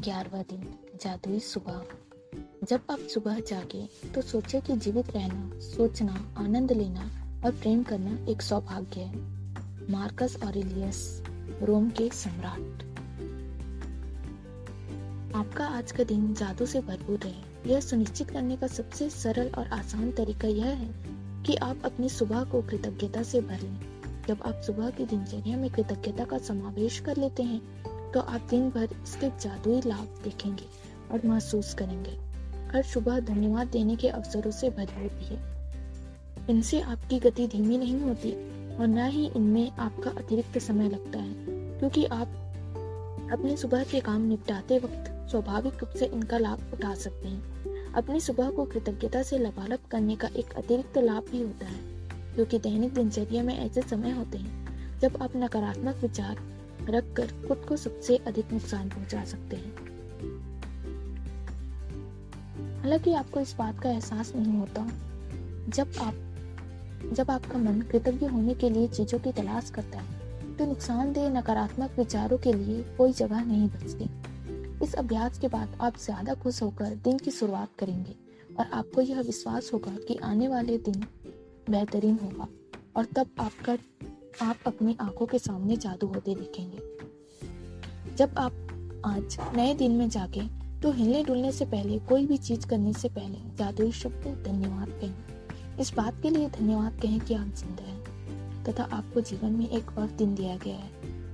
ग्यारहवा दिन, जादुई सुबह। जब आप सुबह जागे तो सोचे कि जीवित रहना, सोचना, आनंद लेना और प्रेम करना एक सौभाग्य है। मार्कस ऑरेलियस रोम के सम्राट। आपका आज का दिन जादू से भरपूर रहे यह सुनिश्चित करने का सबसे सरल और आसान तरीका यह है कि आप अपनी सुबह को कृतज्ञता से भर। लें जब आप सुबह की दिनचर्या में कृतज्ञता का समावेश कर लेते हैं तो आप दिन भर इसके जादुई लाभ देखेंगे और महसूस करेंगे। हर सुबह धन्यवाद देने के अवसरों से भरी होती है। इनसे आपकी गति धीमी नहीं होती और न ही इनमें आपका अतिरिक्त समय लगता है, क्योंकि आप अपने सुबह के काम निपटाते वक्त स्वाभाविक रूप से इनका लाभ उठा सकते हैं। अपनी सुबह को कृतज्ञता से लबालब करने का एक अतिरिक्त लाभ भी होता है, क्योंकि दैनिक दिनचर्या में ऐसे समय होते हैं जब आप नकारात्मक विचार रखकर खुद को सबसे अधिक नुकसान पहुँचा सकते हैं। हालाँकि आपको इस बात का एहसास नहीं होता, जब आप, जब आपका मन कृतज्ञ होने के लिए चीज़ों की तलाश करता है तो नुकसानदेह नकारात्मक विचारों के लिए कोई जगह नहीं बचती। इस अभ्यास के बाद आप ज़्यादा खुश होकर दिन की शुरुआत करेंगे और आपको यह विश्वास होगा कि आने वाले दिन बेहतरीन होगा और तब आपका आप अपनी आँखों के सामने जादू होते दिखेंगे। जब आप आज नए दिन में जागे तो हिलने डुलने से पहले, कोई भी चीज़ करने से पहले जादुई शब्द धन्यवाद कहें। इस बात के लिए धन्यवाद कहें कि आप ज़िंदा हैं, तथा आपको जीवन में एक और दिन दिया गया है।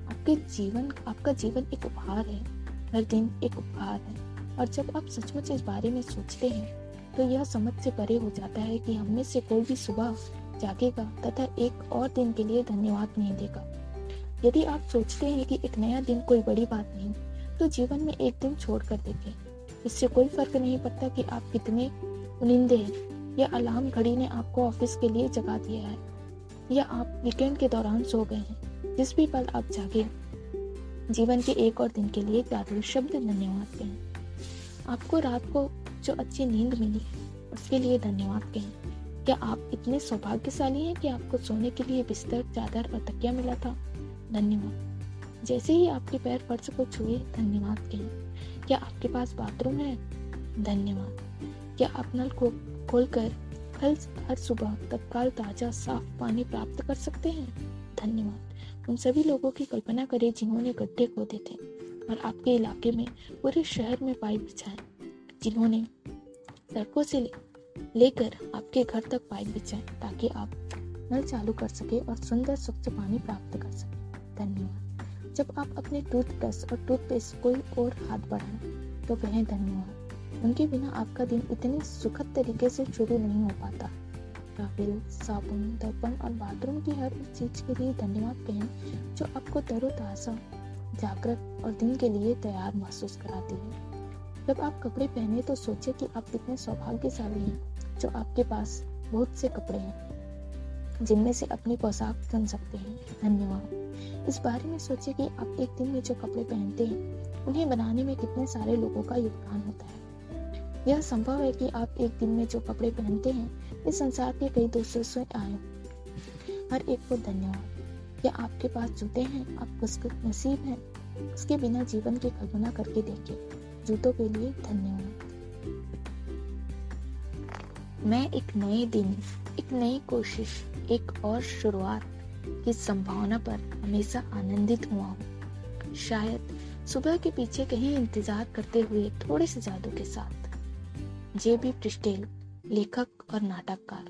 आपके जीवन, आपका जीवन एक उपहार है, हर दिन एक उपहार है, और जब आप सचमुच इस बारे में सोचते हैं तो यह समझ से परे हो जाता है कि हम में से कोई भी सुबह जागेगा तथा एक और दिन के लिए धन्यवाद नहीं देगा। यदि आप सोचते हैं कि एक नया दिन कोई बड़ी बात नहीं तो जीवन में एक दिन छोड़ कर देखें। इससे कोई फ़र्क नहीं पड़ता कि आप कितने उनिंदे हैं, या अलार्म घड़ी ने आपको ऑफ़िस के लिए जगा दिया है, या आप वीकेंड के दौरान सो गए हैं। जिस भी पल आप जागे, जीवन के एक और दिन के लिए जादू शब्द धन्यवाद कहें। आपको रात को जो अच्छी नींद मिली, उसके लिए धन्यवाद कहें। क्या आप इतने सौभाग्यशाली हैं कि आपको सोने के लिए बिस्तर, चादर और तकिया मिला था? धन्यवाद। जैसे ही आपके पैर फर्श को छुए, धन्यवाद कहें क्या आपके पास बाथरूम है? धन्यवाद। क्या आप नल को खोलकर कल हर सुबह तत्काल ताज़ा, साफ़ पानी प्राप्त कर सकते हैं? धन्यवाद। उन सभी लोगों की कल्पना करें जिन्होंने गड्ढे खोदे थे और आपके इलाके में पूरे शहर में पाइप बिछाए, जिन्होंने सड़कों से लेकर आपके घर तक पाइप बिछाए ताकि आप नल चालू कर सके और सुंदर स्वच्छ पानी प्राप्त कर सके। धन्यवाद। जब आप अपने टूथब्रश और टूथपेस्ट कोई और हाथ बढ़ाएँ तो कहें धन्यवाद। उनके बिना आपका दिन इतनी सुखद तरीके से शुरू नहीं हो पाता। राफेल साबुन, दर्पण और बाथरूम की हर उस चीज़ के लिए धन्यवाद कहें, जो आपको तरोताजा, जागृत और दिन के लिए तैयार महसूस कराती है। जब आप कपड़े पहने तो सोचे कि आप कितने सौभाग्यशाली हैं। जो आपके पास बहुत से कपड़े हैं, जिनमें से अपनी पोशाक चुन सकते हैं। धन्यवाद। इस बारे में सोचे कि आप एक दिन में जो कपड़े पहनते हैं, उन्हें बनाने में कितने सारे लोगों का योगदान होता है। यह संभव है कि आप एक दिन में जो कपड़े पहनते हैं, इस संसार के कई दोस्तों से आए। हर एक को धन्यवाद। क्या आपके पास जूते हैं? आप नसीब हैं। उसके बिना जीवन की कल्पना करके देखिए। जूतों के लिए धन्यवाद। मैं एक नए दिन, एक नई कोशिश, एक और शुरुआत की संभावना पर हमेशा आनंदित हुआ हूँ। शायद सुबह के पीछे कहीं इंतज़ार करते हुए थोड़े से जादू के साथ। जे बी प्रिस्टेल लेखक और नाटककार।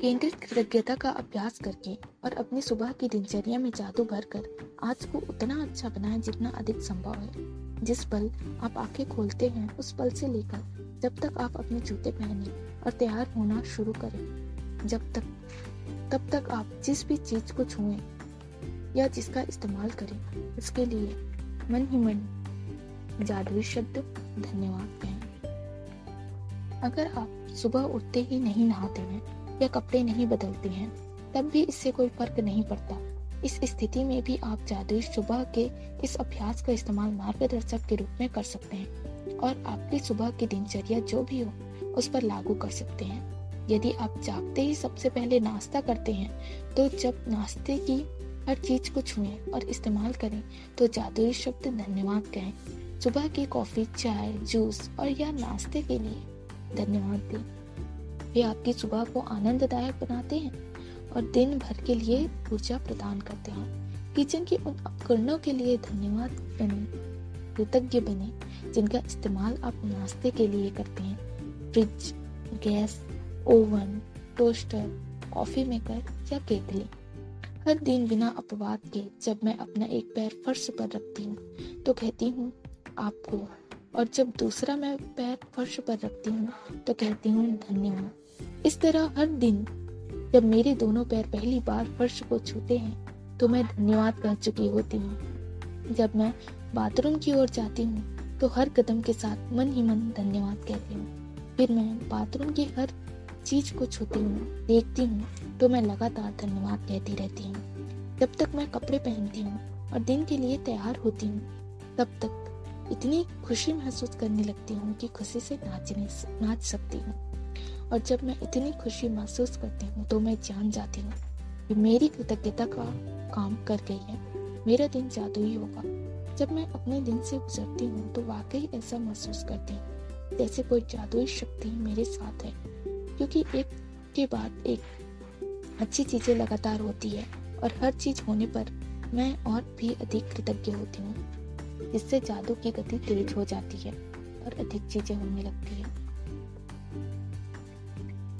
केंद्रित कृतज्ञता का अभ्यास करके और अपनी सुबह की दिनचर्या में जादू भरकर आज को उतना अच्छा बनाए जितना अधिक संभव है। जिस पल आप आँखें खोलते हैं, उस पल से लेकर जब तक आप अपने जूते पहने और तैयार होना शुरू करें। जब तक, तब तक आप जिस भी चीज़ को छुएँ या जिसका इस्तेमाल करें, उसके लिए मन ही मन जादुई शब्द धन्यवाद कहें। अगर आप सुबह उठते ही नहीं नहाते हैं या कपड़े नहीं बदलते हैं, तब भी इससे कोई फ़र्क नहीं पड़ता। इस स्थिति में भी आप जादुई सुबह के इस अभ्यास का इस्तेमाल मार्गदर्शक के रूप में कर सकते हैं और आपकी सुबह की दिनचर्या जो भी हो, उस पर लागू कर सकते हैं। यदि आप जागते ही सबसे पहले नाश्ता करते हैं तो जब नाश्ते की हर चीज़ को छुएँ और इस्तेमाल करें तो जादुई शब्द धन्यवाद कहें। सुबह की कॉफ़ी, चाय, जूस और या नाश्ते के लिए धन्यवाद दें। वे आपकी सुबह को आनंददायक बनाते हैं। और दिन भर के लिए ऊर्जा प्रदान करते हैं। किचन के उन उपकरणों के लिए धन्यवाद बने, कृतज्ञ बने, जिनका इस्तेमाल आप नाश्ते के लिए करते हैं। Fridge, gas, oven, toaster, coffee maker या केतली। हर दिन बिना अपवाद के जब मैं अपना एक पैर फर्श पर रखती हूँ तो कहती हूँ, आपको। और जब दूसरा मैं पैर फर्श पर रखती हूँ तो कहती हूँ, धन्यवाद। इस तरह हर दिन जब मेरे दोनों पैर पहली बार फर्श को छूते हैं तो मैं धन्यवाद कह चुकी होती हूँ। जब मैं बाथरूम की ओर जाती हूँ तो हर कदम के साथ मन ही मन धन्यवाद कहती हूँ। फिर मैं बाथरूम की हर चीज़ को छूती हूँ, देखती हूँ तो मैं लगातार धन्यवाद कहती रहती हूँ। जब तक मैं कपड़े पहनती हूँ और दिन के लिए तैयार होती हूँ, तब तक इतनी खुशी महसूस करने लगती हूँ कि खुशी से नाचने नाच सकती हूँ। और जब मैं इतनी खुशी महसूस करती हूँ तो मैं जान जाती हूँ कि मेरी कृतज्ञता का काम कर गई है। मेरा दिन जादुई होगा। जब मैं अपने दिन से गुजरती हूँ तो वाकई ऐसा महसूस करती हूँ, जैसे कोई जादुई शक्ति मेरे साथ है। क्योंकि एक के बाद एक अच्छी चीज़ें लगातार होती है और हर चीज़ होने पर मैं और भी अधिक कृतज्ञ होती हूँ। जिससे जादू की गति तेज हो जाती है और अधिक चीज़ें होने लगती है।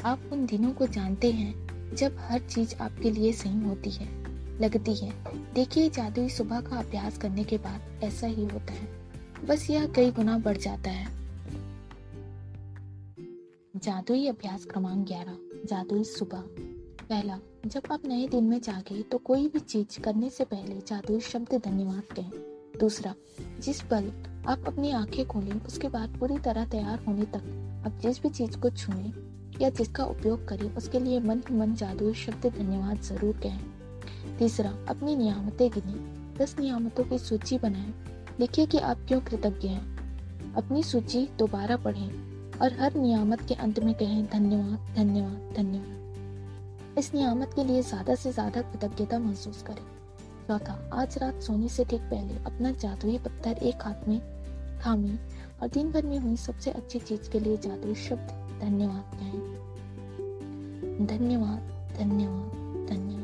आप उन दिनों को जानते हैं जब हर चीज़ आपके लिए सही होती है, लगती है। देखिए, जादुई सुबह का अभ्यास करने के बाद ऐसा ही होता है। बस यह कई गुना बढ़ जाता है। जादुई अभ्यास क्रमांक ग्यारह, जादुई सुबह। पहला, जब आप नए दिन में जागे तो कोई भी चीज़ करने से पहले जादुई शब्द धन्यवाद कहें। दूसरा, जिस पल आप अपनी आँखें खोलें, उसके बाद पूरी तरह तैयार होने तक आप जिस भी चीज़ को छुएँ या जिसका उपयोग करें, उसके लिए मन मन जादुई शब्द, धन्यवाद ज़रूर कहें। तीसरा, अपनी नियामतें गिने। दस नियामतों की सूची बनाएँ। लिखिए कि आप क्यों कृतज्ञ हैं। अपनी सूची दोबारा पढ़ें और हर नियामत के अंत में कहें, धन्यवाद धन्यवाद धन्यवाद। इस नियामत के लिए ज़्यादा से ज़्यादा कृतज्ञता महसूस करें। चौथा, आज रात सोने से ठीक पहले अपना जादुई पत्थर एक हाथ में थामी और दिन भर में हुई सबसे अच्छी चीज़ के लिए जादुई शब्द धन्यवाद धन्यवाद धन्यवाद धन्यवाद.